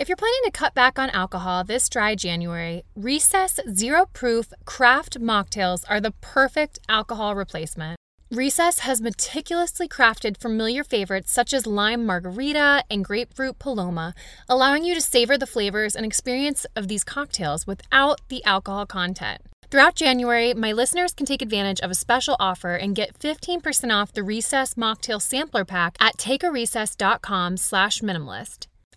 If you're planning to cut back on alcohol this dry January, Recess Zero Proof Craft Mocktails are the perfect alcohol replacement. Recess has meticulously crafted familiar favorites such as lime margarita and grapefruit paloma, allowing you to savor the flavors and experience of these cocktails without the alcohol content. Throughout January, my listeners can take advantage of a special offer and get 15% off the Recess Mocktail Sampler Pack at takearecess.com slash minimalist.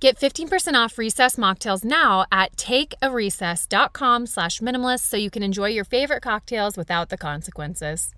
Get 15% off Recess mocktails now at takearecess.com slash minimalist so you can enjoy your favorite cocktails without the consequences.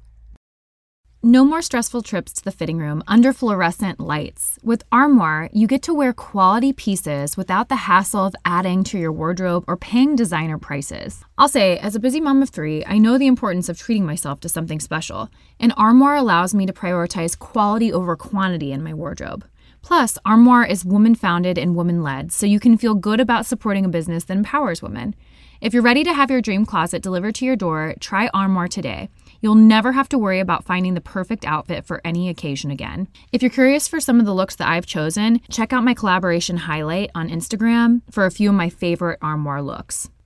No more stressful trips to the fitting room under fluorescent lights. With Armoire, you get to wear quality pieces without the hassle of adding to your wardrobe or paying designer prices. I'll say, as a busy mom of three, I know the importance of treating myself to something special, and Armoire allows me to prioritize quality over quantity in my wardrobe. Plus, Armoire is woman founded and woman led, so you can feel good about supporting a business that empowers women. If you're ready to have your dream closet delivered to your door, try Armoire today. You'll never have to worry about finding the perfect outfit for any occasion again. If you're curious for some of the looks that I've chosen, check out my collaboration highlight on Instagram for a few of my favorite armoire looks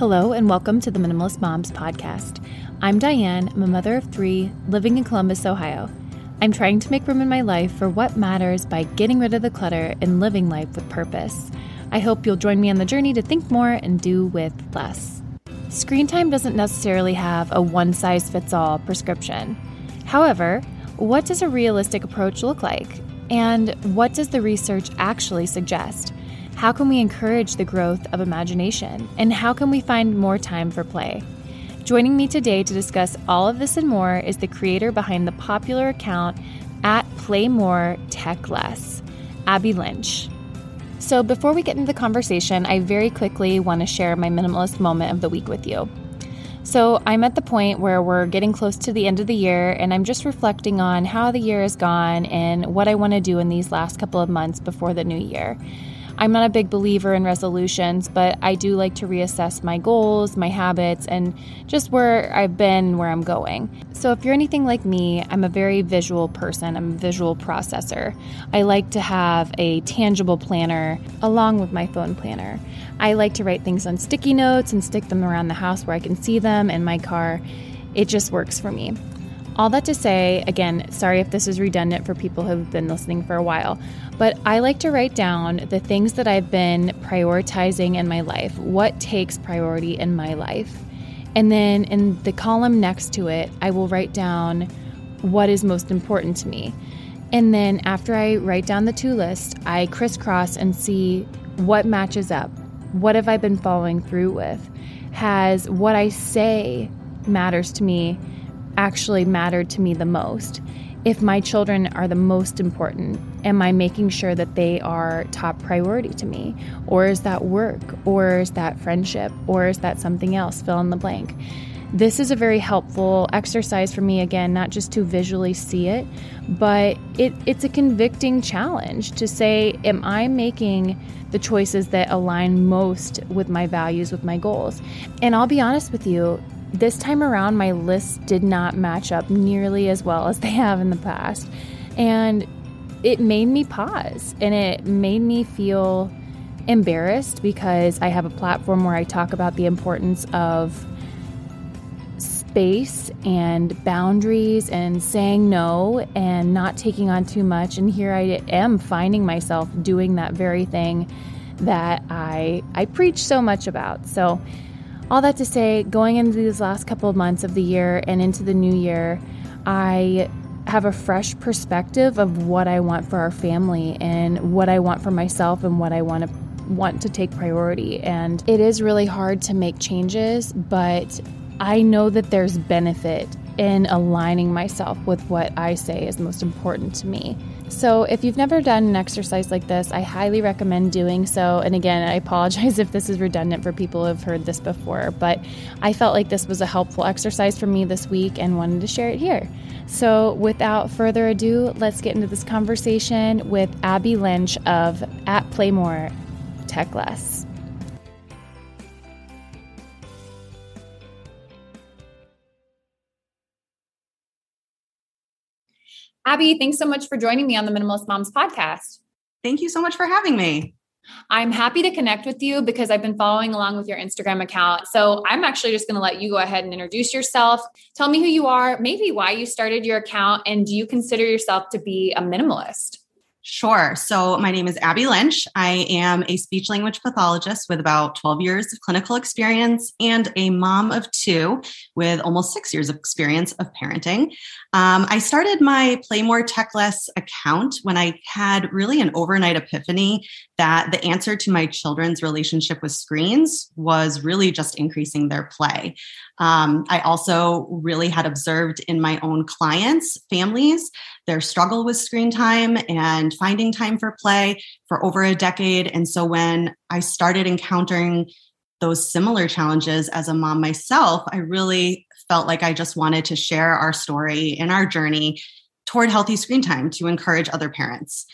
Hello, and welcome to the Minimalist Moms podcast. I'm Diane, I'm a mother of three living in Columbus, Ohio. I'm trying to make room in my life for what matters by getting rid of the clutter and living life with purpose. I hope you'll join me on the journey to think more and do with less. Screen time doesn't necessarily have a one size fits all prescription. However, what does a realistic approach look like? And what does the research actually suggest? How can we encourage the growth of imagination? And how can we find more time for play? Joining me today to discuss all of this and more is the creator behind the popular account at Play More Tech Less, Abby Lynch. So, before we get into the conversation, I very quickly want to share my minimalist moment of the week with you. So, I'm at the point where we're getting close to the end of the year, and I'm just reflecting on how the year has gone and what I want to do in these last couple of months before the new year. I'm not a big believer in resolutions, but I do like to reassess my goals, my habits, and just where I've been, where I'm going. So, if you're anything like me, I'm a very visual person, I'm a visual processor. I like to have a tangible planner along with my phone planner. I like to write things on sticky notes and stick them around the house where I can see them in my car. It just works for me. All that to say, again, sorry if this is redundant for people who have been listening for a while, but I like to write down the things that I've been prioritizing in my life, what takes priority in my life. And then in the column next to it, I will write down what is most important to me. And then after I write down the two list, I crisscross and see what matches up. What have I been following through with? Has what I say matters to me actually mattered to me the most? If my children are the most important, am I making sure that they are top priority to me? Or is that work? Or is that friendship? Or is that something else? Fill in the blank. This is a very helpful exercise for me, again, not just to visually see it, but it, it's a convicting challenge to say, Am I making the choices that align most with my values, with my goals? And I'll be honest with you, this time around, my list did not match up nearly as well as they have in the past. And it made me pause and it made me feel embarrassed because I have a platform where I talk about the importance of space and boundaries and saying no and not taking on too much. And here I am finding myself doing that very thing that I I preach so much about. So all that to say, going into these last couple of months of the year and into the new year, I have a fresh perspective of what I want for our family and what I want for myself and what I want to want to take priority. And it is really hard to make changes, but I know that there's benefit in aligning myself with what I say is most important to me. So, if you've never done an exercise like this, I highly recommend doing so. And again, I apologize if this is redundant for people who have heard this before, but I felt like this was a helpful exercise for me this week and wanted to share it here. So, without further ado, let's get into this conversation with Abby Lynch of At Playmore Tech Less. Abby, thanks so much for joining me on the Minimalist Moms podcast. Thank you so much for having me. I'm happy to connect with you because I've been following along with your Instagram account. So I'm actually just going to let you go ahead and introduce yourself. Tell me who you are, maybe why you started your account, and do you consider yourself to be a minimalist? Sure. So, my name is Abby Lynch. I am a speech language pathologist with about 12 years of clinical experience and a mom of two with almost six years of experience of parenting. Um, I started my Playmore Techless account when I had really an overnight epiphany that the answer to my children's relationship with screens was really just increasing their play. Um, I also really had observed in my own clients' families their struggle with screen time and finding time for play for over a decade. And so when I started encountering those similar challenges as a mom myself, I really felt like I just wanted to share our story and our journey toward healthy screen time to encourage other parents.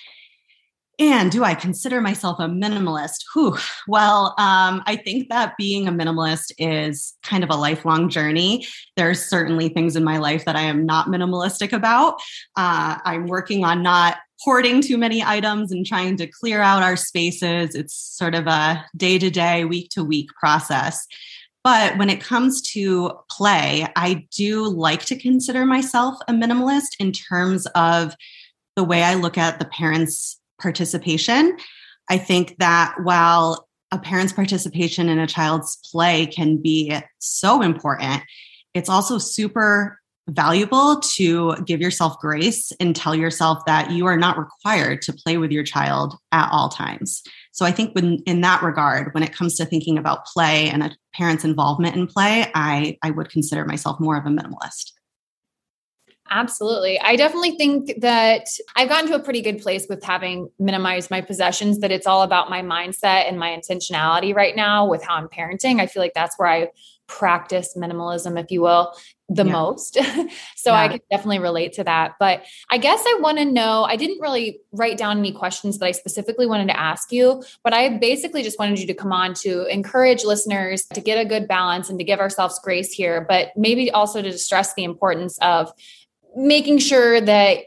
And do I consider myself a minimalist? Whew. Well, um, I think that being a minimalist is kind of a lifelong journey. There are certainly things in my life that I am not minimalistic about. Uh, I'm working on not hoarding too many items and trying to clear out our spaces. It's sort of a day to day, week to week process. But when it comes to play, I do like to consider myself a minimalist in terms of the way I look at the parents' participation. I think that while a parent's participation in a child's play can be so important, it's also super valuable to give yourself grace and tell yourself that you are not required to play with your child at all times. So I think when in that regard, when it comes to thinking about play and a parent's involvement in play, I, I would consider myself more of a minimalist. Absolutely. I definitely think that I've gotten to a pretty good place with having minimized my possessions, that it's all about my mindset and my intentionality right now with how I'm parenting. I feel like that's where I practice minimalism, if you will, the yeah. most. so yeah. I can definitely relate to that. But I guess I want to know I didn't really write down any questions that I specifically wanted to ask you, but I basically just wanted you to come on to encourage listeners to get a good balance and to give ourselves grace here, but maybe also to stress the importance of making sure that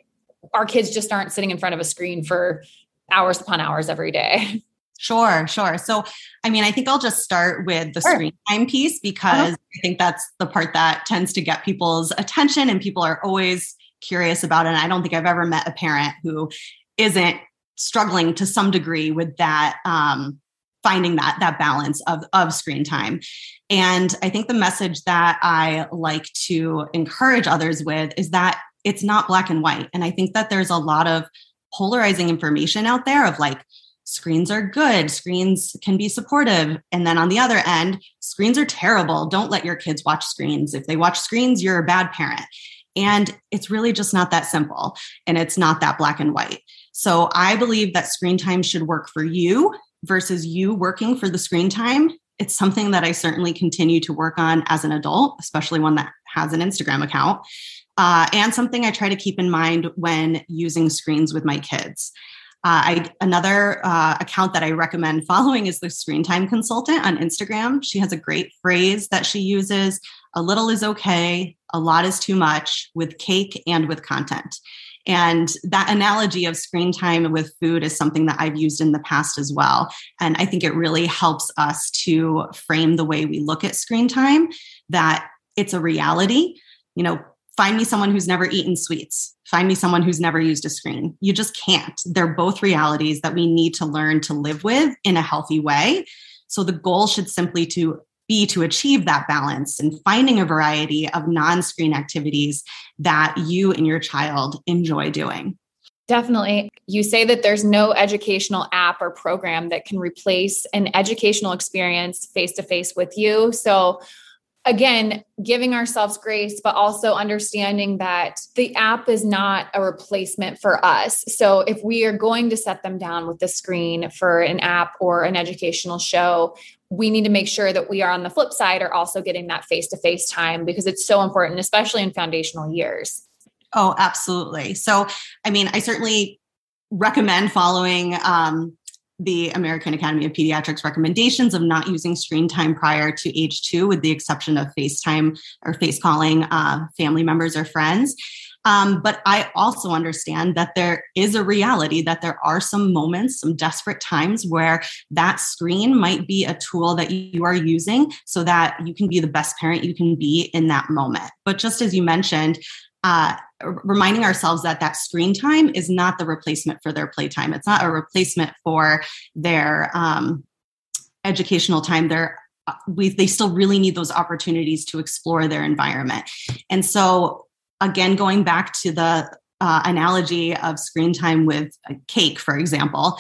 our kids just aren't sitting in front of a screen for hours upon hours every day. Sure, sure. So, I mean, I think I'll just start with the sure. screen time piece uh-huh. because uh-huh. I think that's the part that tends to get people's attention and people are always curious about it. And I don't think I've ever met a parent who isn't struggling to some degree with that um, finding that that balance of of screen time. And i think the message that i like to encourage others with is that it's not black and white. And i think that there's a lot of polarizing information out there of like screens are good screens can be supportive. And then on the other end screens are terrible. Don't let your kids watch screens. If they watch screens you're a bad parent. And it's really just not that simple and it's not that black and white. So i believe that screen time should work for you versus you working for the screen time, it's something that I certainly continue to work on as an adult, especially one that has an Instagram account, uh, and something I try to keep in mind when using screens with my kids. Uh, I, another uh, account that I recommend following is the Screen Time Consultant on Instagram. She has a great phrase that she uses a little is okay, a lot is too much with cake and with content. And that analogy of screen time with food is something that I've used in the past as well. And I think it really helps us to frame the way we look at screen time that it's a reality. You know, find me someone who's never eaten sweets, find me someone who's never used a screen. You just can't. They're both realities that we need to learn to live with in a healthy way. So the goal should simply to be to achieve that balance and finding a variety of non screen activities that you and your child enjoy doing. Definitely. You say that there's no educational app or program that can replace an educational experience face to face with you. So, again, giving ourselves grace, but also understanding that the app is not a replacement for us. So, if we are going to set them down with the screen for an app or an educational show, we need to make sure that we are on the flip side are also getting that face to face time because it's so important, especially in foundational years. Oh, absolutely. So, I mean, I certainly recommend following um, the American Academy of Pediatrics recommendations of not using screen time prior to age two, with the exception of FaceTime or face calling uh, family members or friends. Um, but I also understand that there is a reality that there are some moments, some desperate times where that screen might be a tool that you are using so that you can be the best parent you can be in that moment. But just as you mentioned, uh, reminding ourselves that that screen time is not the replacement for their playtime. It's not a replacement for their um, educational time. They're uh, we, they still really need those opportunities to explore their environment. And so, again, going back to the uh, analogy of screen time with a cake, for example,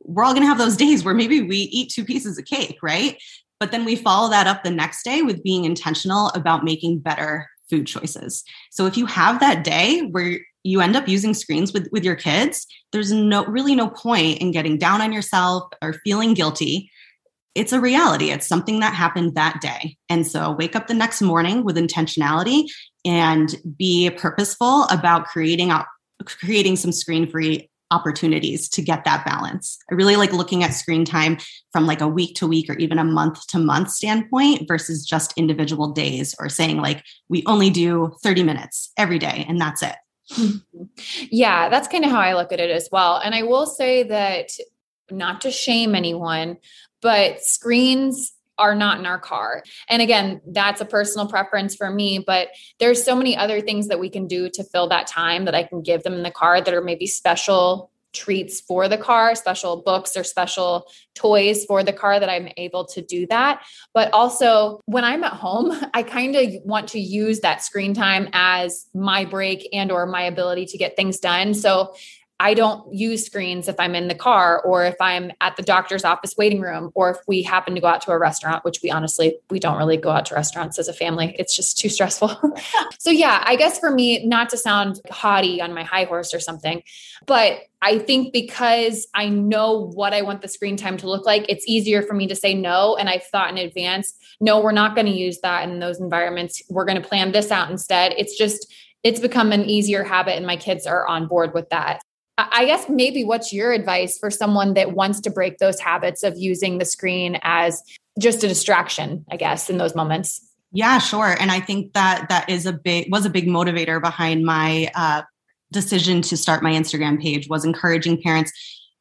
we're all going to have those days where maybe we eat two pieces of cake, right? But then we follow that up the next day with being intentional about making better food choices. So if you have that day where you end up using screens with, with your kids, there's no really no point in getting down on yourself or feeling guilty. It's a reality. It's something that happened that day. And so wake up the next morning with intentionality and be purposeful about creating creating some screen-free opportunities to get that balance. I really like looking at screen time from like a week to week or even a month to month standpoint versus just individual days or saying like we only do 30 minutes every day and that's it. Mm-hmm. Yeah, that's kind of how I look at it as well. And I will say that not to shame anyone, but screens are not in our car. And again, that's a personal preference for me, but there's so many other things that we can do to fill that time that I can give them in the car that are maybe special treats for the car, special books or special toys for the car that I'm able to do that. But also when I'm at home, I kind of want to use that screen time as my break and or my ability to get things done. So I don't use screens if I'm in the car or if I'm at the doctor's office waiting room or if we happen to go out to a restaurant, which we honestly, we don't really go out to restaurants as a family. It's just too stressful. so, yeah, I guess for me, not to sound haughty on my high horse or something, but I think because I know what I want the screen time to look like, it's easier for me to say no. And I've thought in advance, no, we're not going to use that in those environments. We're going to plan this out instead. It's just, it's become an easier habit and my kids are on board with that. I guess maybe what's your advice for someone that wants to break those habits of using the screen as just a distraction, I guess, in those moments? Yeah, sure. And I think that that is a big was a big motivator behind my uh, decision to start my Instagram page was encouraging parents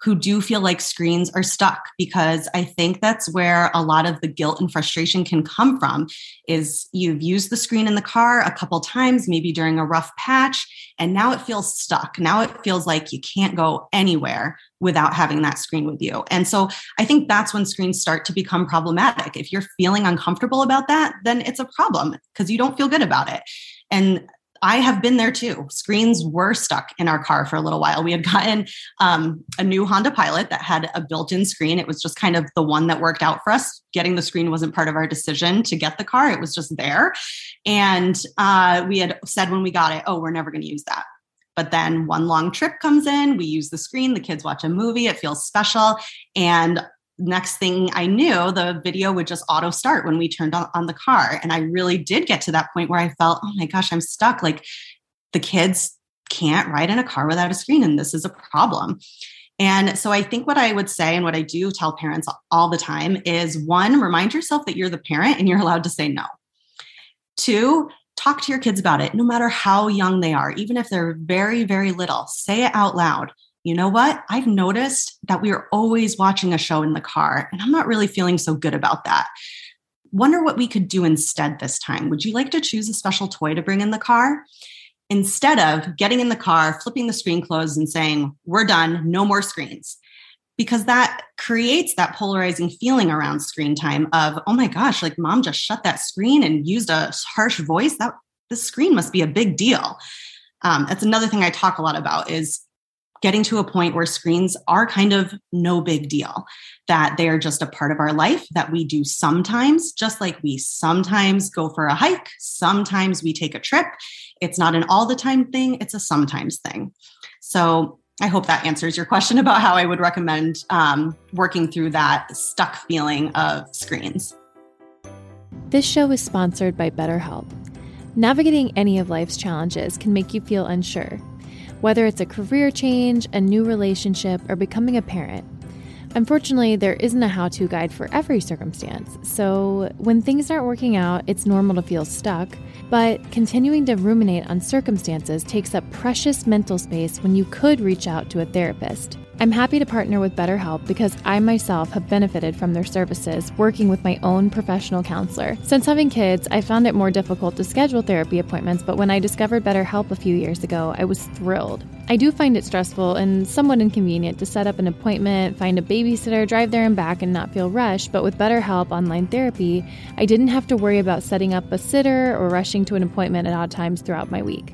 who do feel like screens are stuck because I think that's where a lot of the guilt and frustration can come from is you've used the screen in the car a couple times maybe during a rough patch and now it feels stuck. Now it feels like you can't go anywhere without having that screen with you. And so I think that's when screens start to become problematic. If you're feeling uncomfortable about that, then it's a problem because you don't feel good about it. And I have been there too. Screens were stuck in our car for a little while. We had gotten um, a new Honda Pilot that had a built in screen. It was just kind of the one that worked out for us. Getting the screen wasn't part of our decision to get the car, it was just there. And uh, we had said when we got it, oh, we're never going to use that. But then one long trip comes in, we use the screen, the kids watch a movie, it feels special. And next thing I knew, the video would just auto start when we turned on, on, the car. And I really did get to that point where I felt, oh my gosh, I'm stuck. Like the kids can't ride in a car without a screen, and this is a problem. And so I think what I would say and what I do tell parents all the time is one, remind yourself that you're the parent and you're allowed to say no. Two, talk to your kids about it, no matter how young they are, even if they're very, very little, say it out loud you know what? I've noticed that we are always watching a show in the car, and I'm not really feeling so good about that. Wonder what we could do instead this time. Would you like to choose a special toy to bring in the car? Instead of getting in the car, flipping the screen closed, and saying, We're done, no more screens. because that creates that polarizing feeling around screen time of, oh my gosh, like mom just shut that screen and used a harsh voice. That the screen must be a big deal. Um, that's another thing I talk a lot about is getting to a point where screens are kind of no big deal, that they are just a part of our life that we do sometimes, just like we sometimes go for a hike, sometimes we take a trip. It's not an all the time thing, it's a sometimes thing. So I hope that answers your question about how I would recommend um, working through that stuck feeling of screens. This show is sponsored by BetterHelp. Navigating any of life's challenges can make you feel unsure whether it's a career change, a new relationship, or becoming a parent. Unfortunately, there isn't a how to guide for every circumstance, so when things aren't working out, it's normal to feel stuck. But continuing to ruminate on circumstances takes up precious mental space when you could reach out to a therapist. I'm happy to partner with BetterHelp because I myself have benefited from their services working with my own professional counselor. Since having kids, I found it more difficult to schedule therapy appointments, but when I discovered BetterHelp a few years ago, I was thrilled. I do find it stressful and somewhat inconvenient to set up an appointment, find a babysitter, drive there and back, and not feel rushed, but with BetterHelp online therapy, I didn't have to worry about setting up a sitter or rushing to an appointment at odd times throughout my week.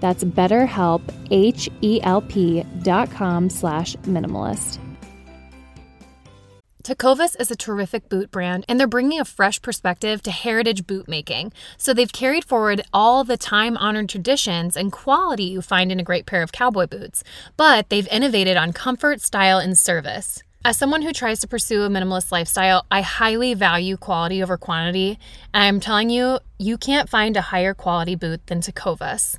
That's betterhelp, H-E-L-P dot com slash minimalist. Tecovas is a terrific boot brand, and they're bringing a fresh perspective to heritage boot making. So they've carried forward all the time honored traditions and quality you find in a great pair of cowboy boots, but they've innovated on comfort, style, and service. As someone who tries to pursue a minimalist lifestyle, I highly value quality over quantity, and I'm telling you, you can't find a higher quality boot than Tecovas.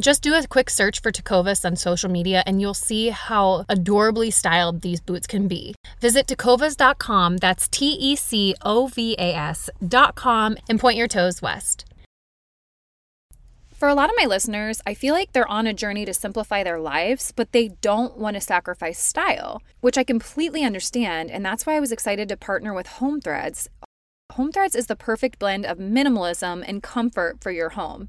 Just do a quick search for Tecovas on social media and you'll see how adorably styled these boots can be. Visit tecovas.com, that's T E C O V A S.com, and point your toes west. For a lot of my listeners, I feel like they're on a journey to simplify their lives, but they don't want to sacrifice style, which I completely understand. And that's why I was excited to partner with Home Threads. Home Threads is the perfect blend of minimalism and comfort for your home.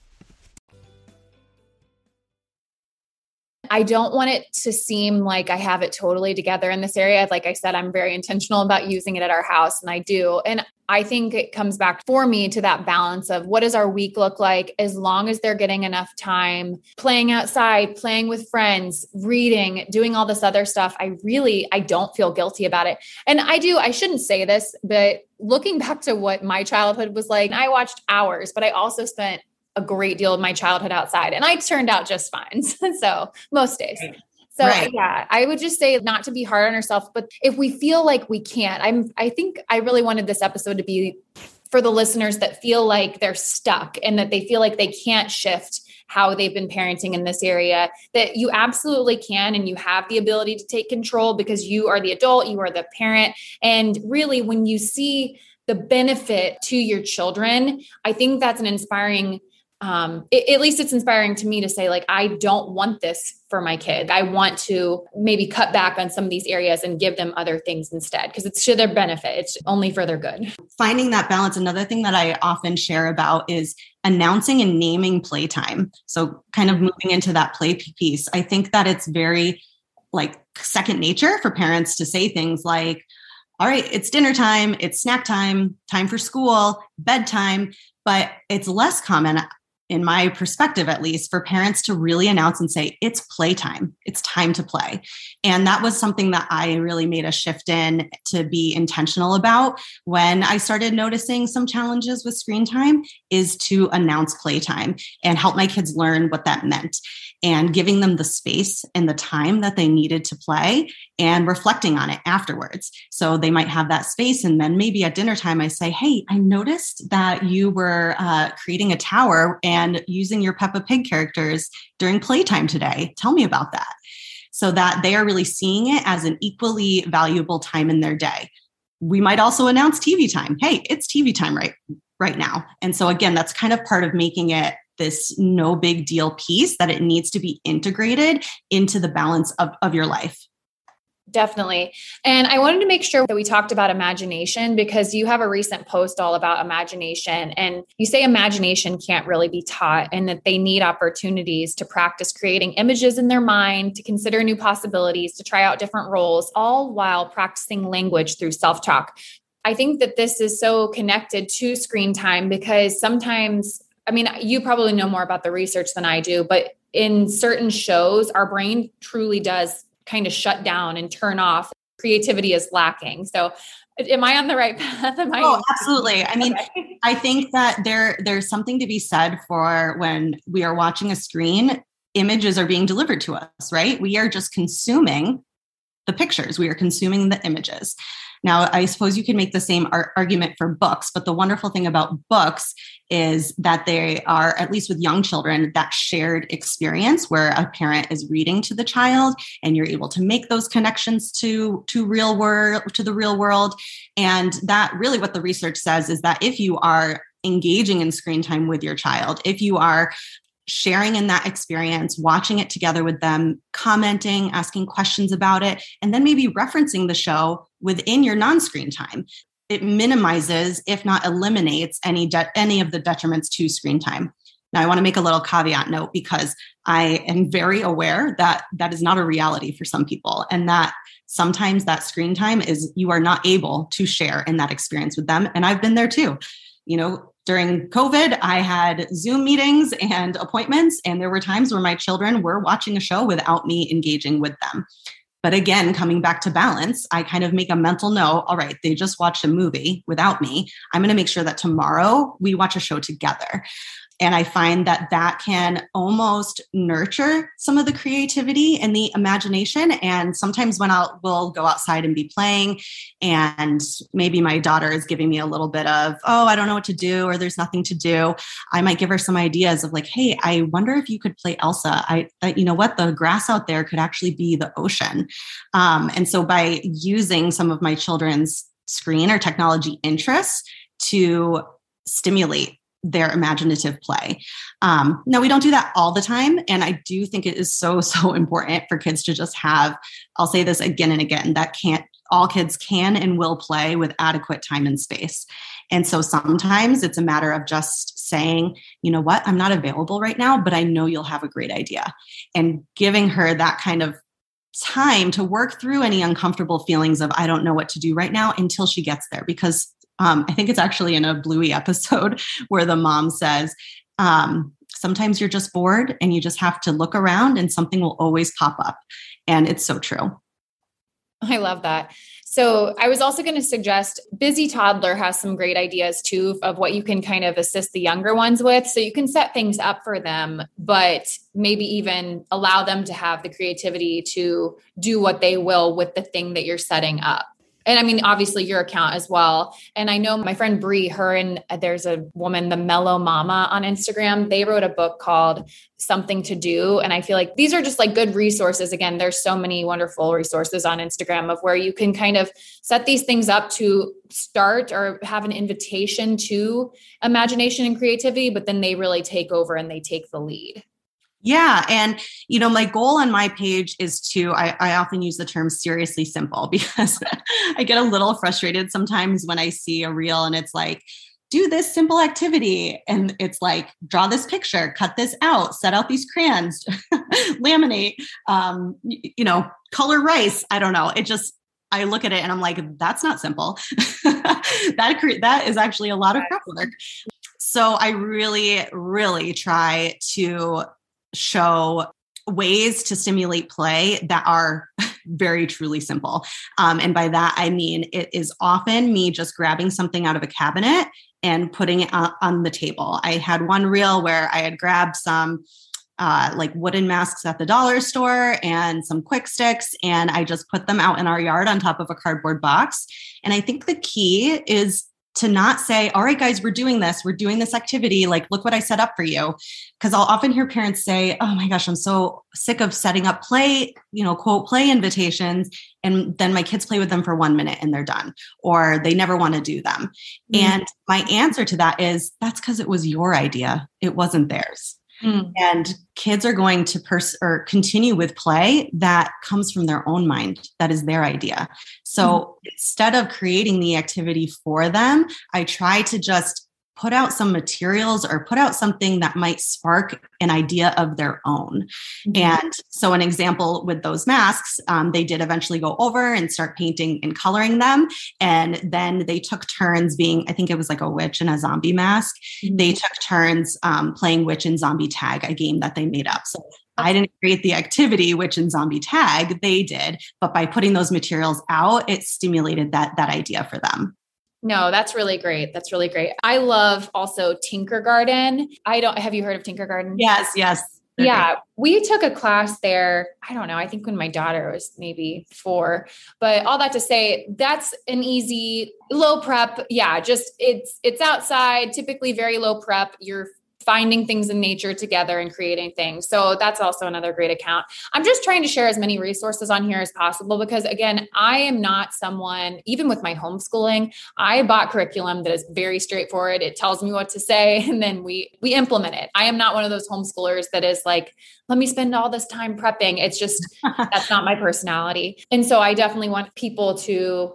I don't want it to seem like I have it totally together in this area. Like I said, I'm very intentional about using it at our house, and I do. And I think it comes back for me to that balance of what does our week look like as long as they're getting enough time playing outside, playing with friends, reading, doing all this other stuff. I really I don't feel guilty about it. And I do I shouldn't say this, but looking back to what my childhood was like, I watched hours, but I also spent a great deal of my childhood outside and I turned out just fine. so most days. So right. yeah, I would just say not to be hard on ourselves, but if we feel like we can't, I'm I think I really wanted this episode to be for the listeners that feel like they're stuck and that they feel like they can't shift how they've been parenting in this area that you absolutely can and you have the ability to take control because you are the adult, you are the parent and really when you see the benefit to your children, I think that's an inspiring um, it, at least it's inspiring to me to say like i don't want this for my kid. I want to maybe cut back on some of these areas and give them other things instead because it's to their benefit. It's only for their good. Finding that balance another thing that i often share about is announcing and naming playtime. So kind of moving into that play piece i think that it's very like second nature for parents to say things like all right, it's dinner time, it's snack time, time for school, bedtime. But it's less common, in my perspective at least, for parents to really announce and say, it's playtime, it's time to play. And that was something that I really made a shift in to be intentional about when I started noticing some challenges with screen time is to announce playtime and help my kids learn what that meant and giving them the space and the time that they needed to play and reflecting on it afterwards. So they might have that space. And then maybe at dinner time, I say, Hey, I noticed that you were uh, creating a tower and using your Peppa Pig characters during playtime today. Tell me about that. So that they are really seeing it as an equally valuable time in their day. We might also announce TV time. Hey, it's TV time right right now. And so again, that's kind of part of making it this no big deal piece that it needs to be integrated into the balance of, of your life. Definitely. And I wanted to make sure that we talked about imagination because you have a recent post all about imagination. And you say imagination can't really be taught and that they need opportunities to practice creating images in their mind, to consider new possibilities, to try out different roles, all while practicing language through self talk. I think that this is so connected to screen time because sometimes I mean, you probably know more about the research than I do, but in certain shows, our brain truly does kind of shut down and turn off. Creativity is lacking. So, am I on the right path? Am I? Oh, absolutely. I mean, okay. I think that there there's something to be said for when we are watching a screen, images are being delivered to us, right? We are just consuming the pictures. We are consuming the images. Now, I suppose you can make the same ar- argument for books, but the wonderful thing about books is that they are, at least with young children, that shared experience where a parent is reading to the child and you're able to make those connections to, to real world, to the real world. And that really what the research says is that if you are engaging in screen time with your child, if you are sharing in that experience, watching it together with them, commenting, asking questions about it, and then maybe referencing the show within your non-screen time. It minimizes, if not eliminates, any de- any of the detriments to screen time. Now, I want to make a little caveat note because I am very aware that that is not a reality for some people, and that sometimes that screen time is you are not able to share in that experience with them. And I've been there too. You know, during COVID, I had Zoom meetings and appointments, and there were times where my children were watching a show without me engaging with them. But again, coming back to balance, I kind of make a mental note all right, they just watched a movie without me. I'm going to make sure that tomorrow we watch a show together. And I find that that can almost nurture some of the creativity and the imagination. And sometimes when I'll we'll go outside and be playing, and maybe my daughter is giving me a little bit of, oh, I don't know what to do, or there's nothing to do. I might give her some ideas of like, hey, I wonder if you could play Elsa. I, that you know what, the grass out there could actually be the ocean. Um, and so by using some of my children's screen or technology interests to stimulate their imaginative play. Um, now, we don't do that all the time. And I do think it is so, so important for kids to just have, I'll say this again and again, that can't, all kids can and will play with adequate time and space. And so sometimes it's a matter of just saying, you know what, I'm not available right now, but I know you'll have a great idea. And giving her that kind of time to work through any uncomfortable feelings of, I don't know what to do right now until she gets there. Because um, I think it's actually in a Bluey episode where the mom says, um, sometimes you're just bored and you just have to look around and something will always pop up. And it's so true. I love that. So, I was also going to suggest Busy Toddler has some great ideas too of what you can kind of assist the younger ones with. So, you can set things up for them, but maybe even allow them to have the creativity to do what they will with the thing that you're setting up. And I mean, obviously your account as well. And I know my friend Brie, her and uh, there's a woman, the Mellow Mama on Instagram. They wrote a book called Something to Do. And I feel like these are just like good resources. Again, there's so many wonderful resources on Instagram of where you can kind of set these things up to start or have an invitation to imagination and creativity, but then they really take over and they take the lead. Yeah. And, you know, my goal on my page is to, I, I, often use the term seriously simple because I get a little frustrated sometimes when I see a reel and it's like, do this simple activity. And it's like, draw this picture, cut this out, set out these crayons, laminate, um, you know, color rice. I don't know. It just, I look at it and I'm like, that's not simple. that, that is actually a lot of prep work. So I really, really try to show ways to stimulate play that are very truly simple. Um, and by that, I mean it is often me just grabbing something out of a cabinet and putting it on the table. I had one reel where I had grabbed some uh, like wooden masks at the dollar store and some Kwik Stix, and I just put them out in our yard on top of a cardboard box. And I think the key is to not say, all right, guys, we're doing this, we're doing this activity. Like, look what I set up for you. Because I'll often hear parents say, oh my gosh, I'm so sick of setting up play, you know, quote, play invitations. And then my kids play with them for one minute and they're done, or they never want to do them. Mm-hmm. And my answer to that is that's because it was your idea, it wasn't theirs. Mm. And kids are going to pers- or continue with play that comes from their own mind. That is their idea. So mm. instead of creating the activity for them, I try to just put out some materials or put out something that might spark an idea of their own. Mm-hmm. And so, an example with those masks, um, they did eventually go over and start painting and coloring them. And then they took turns being, I think it was like a witch and a zombie mask. Mm-hmm. They took turns um, playing witch and zombie tag, a game that they made up. So, I didn't create the activity, witch and zombie tag, they did. But by putting those materials out, it stimulated that, that idea for them. No, that's really great. That's really great. I love also Tinkergarten. I don't have you heard of Tinkergarten? Yes, yes. Yeah, we took a class there. I don't know. I think when my daughter was maybe four, but all that to say, that's an easy low prep. Yeah, just it's it's outside, typically very low prep. You're finding things in nature together and creating things. So that's also another great account. I'm just trying to share as many resources on here as possible because again, I am not someone even with my homeschooling, I bought curriculum that is very straightforward. It tells me what to say and then we we implement it. I am not one of those homeschoolers that is like let me spend all this time prepping. It's just that's not my personality. And so I definitely want people to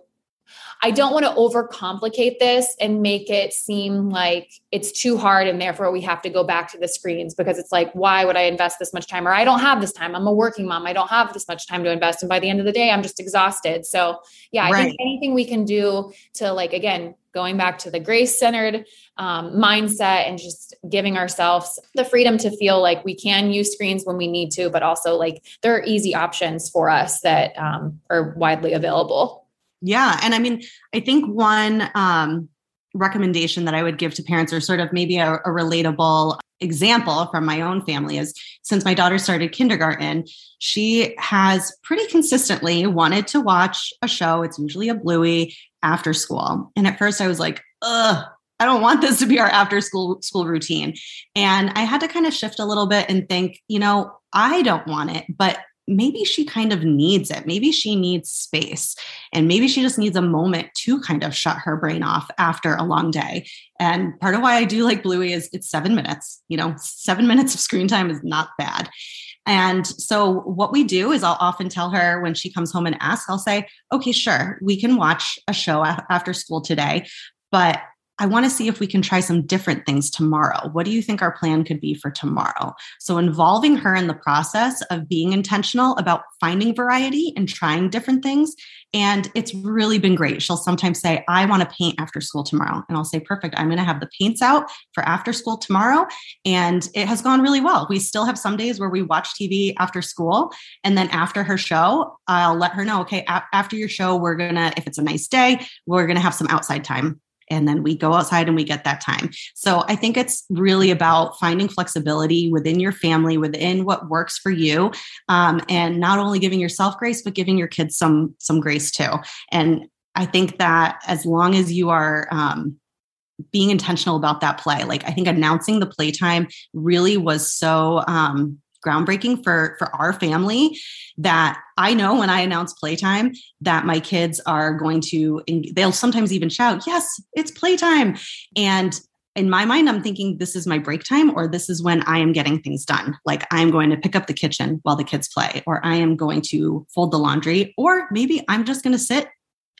I don't want to overcomplicate this and make it seem like it's too hard and therefore we have to go back to the screens because it's like, why would I invest this much time? Or I don't have this time. I'm a working mom. I don't have this much time to invest. And by the end of the day, I'm just exhausted. So, yeah, I right. think anything we can do to, like, again, going back to the grace centered um, mindset and just giving ourselves the freedom to feel like we can use screens when we need to, but also like there are easy options for us that um, are widely available. Yeah. And I mean, I think one um, recommendation that I would give to parents, or sort of maybe a, a relatable example from my own family, is since my daughter started kindergarten, she has pretty consistently wanted to watch a show. It's usually a Bluey after school. And at first I was like, ugh, I don't want this to be our after school school routine. And I had to kind of shift a little bit and think, you know, I don't want it, but maybe she kind of needs it. Maybe she needs space and maybe she just needs a moment to kind of shut her brain off after a long day. And part of why I do like Bluey is it's seven minutes. You know, seven minutes of screen time is not bad. And so, what we do is, I'll often tell her when she comes home and asks, I'll say, okay, sure, we can watch a show after school today, but I want to see if we can try some different things tomorrow. What do you think our plan could be for tomorrow? So, involving her in the process of being intentional about finding variety and trying different things. And it's really been great. She'll sometimes say, I want to paint after school tomorrow. And I'll say, perfect. I'm going to have the paints out for after school tomorrow. And it has gone really well. We still have some days where we watch TV after school. And then after her show, I'll let her know, okay, after your show, we're going to, if it's a nice day, we're going to have some outside time and then we go outside and we get that time. So I think it's really about finding flexibility within your family, within what works for you, um, and not only giving yourself grace, but giving your kids some some grace too. And I think that as long as you are um, being intentional about that play, like I think announcing the playtime really was so um, groundbreaking for for our family that I know when I announce playtime that my kids are going to they'll sometimes even shout, "Yes, it's playtime." And in my mind, I'm thinking this is my break time, or this is when I am getting things done. Like I'm going to pick up the kitchen while the kids play, or I am going to fold the laundry, or maybe I'm just going to sit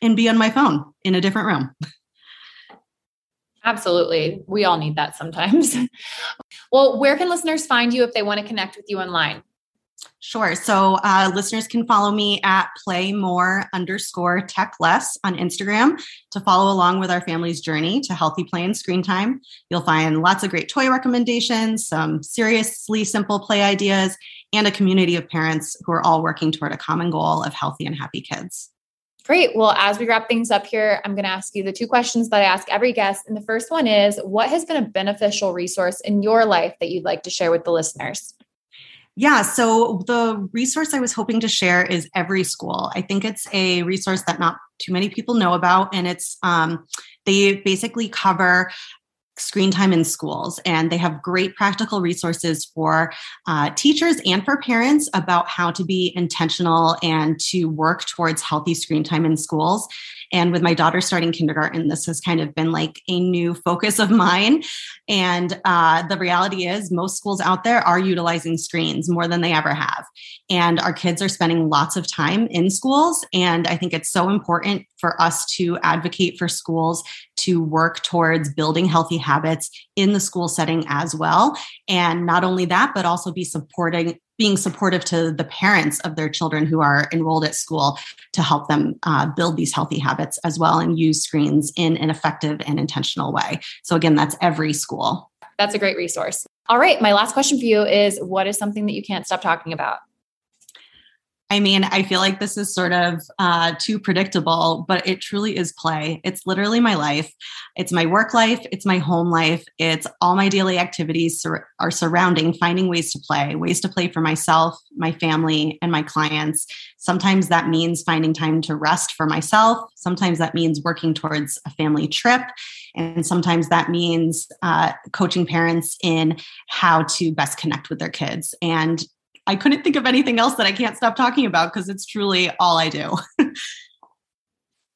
and be on my phone in a different room. Absolutely. We all need that sometimes. well, where can listeners find you if they want to connect with you online? Sure. So uh, listeners can follow me at play more underscore tech less on Instagram to follow along with our family's journey to healthy play and screen time. You'll find lots of great toy recommendations, some seriously simple play ideas, and a community of parents who are all working toward a common goal of healthy and happy kids. Great. Well, as we wrap things up here, I'm going to ask you the two questions that I ask every guest. And the first one is What has been a beneficial resource in your life that you'd like to share with the listeners? Yeah, so the resource I was hoping to share is Every School. I think it's a resource that not too many people know about, and it's um, they basically cover screen time in schools and they have great practical resources for uh, teachers and for parents about how to be intentional and to work towards healthy screen time in schools and with my daughter starting kindergarten, this has kind of been like a new focus of mine. And uh, the reality is, most schools out there are utilizing screens more than they ever have. And our kids are spending lots of time in schools. And I think it's so important for us to advocate for schools to work towards building healthy habits in the school setting as well. And not only that, but also be supporting being supportive to the parents of their children who are enrolled at school to help them uh, build these healthy habits as well and use screens in an effective and intentional way. So, again, that's every school. That's a great resource. All right. My last question for you is what is something that you can't stop talking about? I mean, I feel like this is sort of uh, too predictable, but it truly is play. It's literally my life. It's my work life. It's my home life. It's all my daily activities sur- are surrounding finding ways to play, ways to play for myself, my family, and my clients. Sometimes that means finding time to rest for myself. Sometimes that means working towards a family trip. And sometimes that means uh, coaching parents in how to best connect with their kids. And I couldn't think of anything else that I can't stop talking about because it's truly all I do.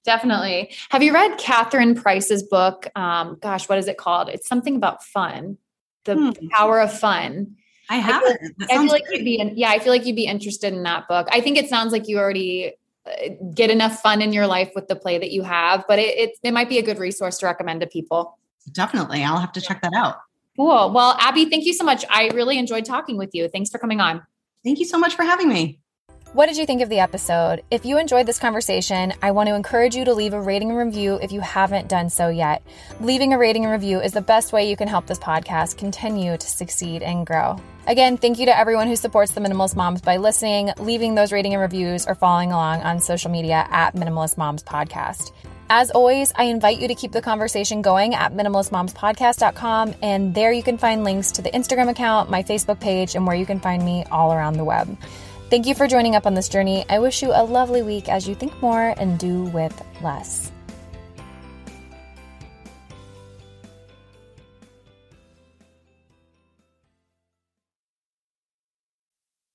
Definitely. Have you read Catherine Price's book? Um, gosh, what is it called? It's something about fun, the hmm. power of fun. I haven't. I feel, I feel like you'd be, yeah, I feel like you'd be interested in that book. I think it sounds like you already uh, get enough fun in your life with the play that you have, but it, it, it might be a good resource to recommend to people. Definitely. I'll have to check that out. Cool. Well, Abby, thank you so much. I really enjoyed talking with you. Thanks for coming on. Thank you so much for having me. What did you think of the episode? If you enjoyed this conversation, I want to encourage you to leave a rating and review if you haven't done so yet. Leaving a rating and review is the best way you can help this podcast continue to succeed and grow. Again, thank you to everyone who supports the Minimalist Moms by listening, leaving those rating and reviews, or following along on social media at Minimalist Moms Podcast. As always, I invite you to keep the conversation going at minimalistmomspodcast.com, and there you can find links to the Instagram account, my Facebook page, and where you can find me all around the web. Thank you for joining up on this journey. I wish you a lovely week as you think more and do with less.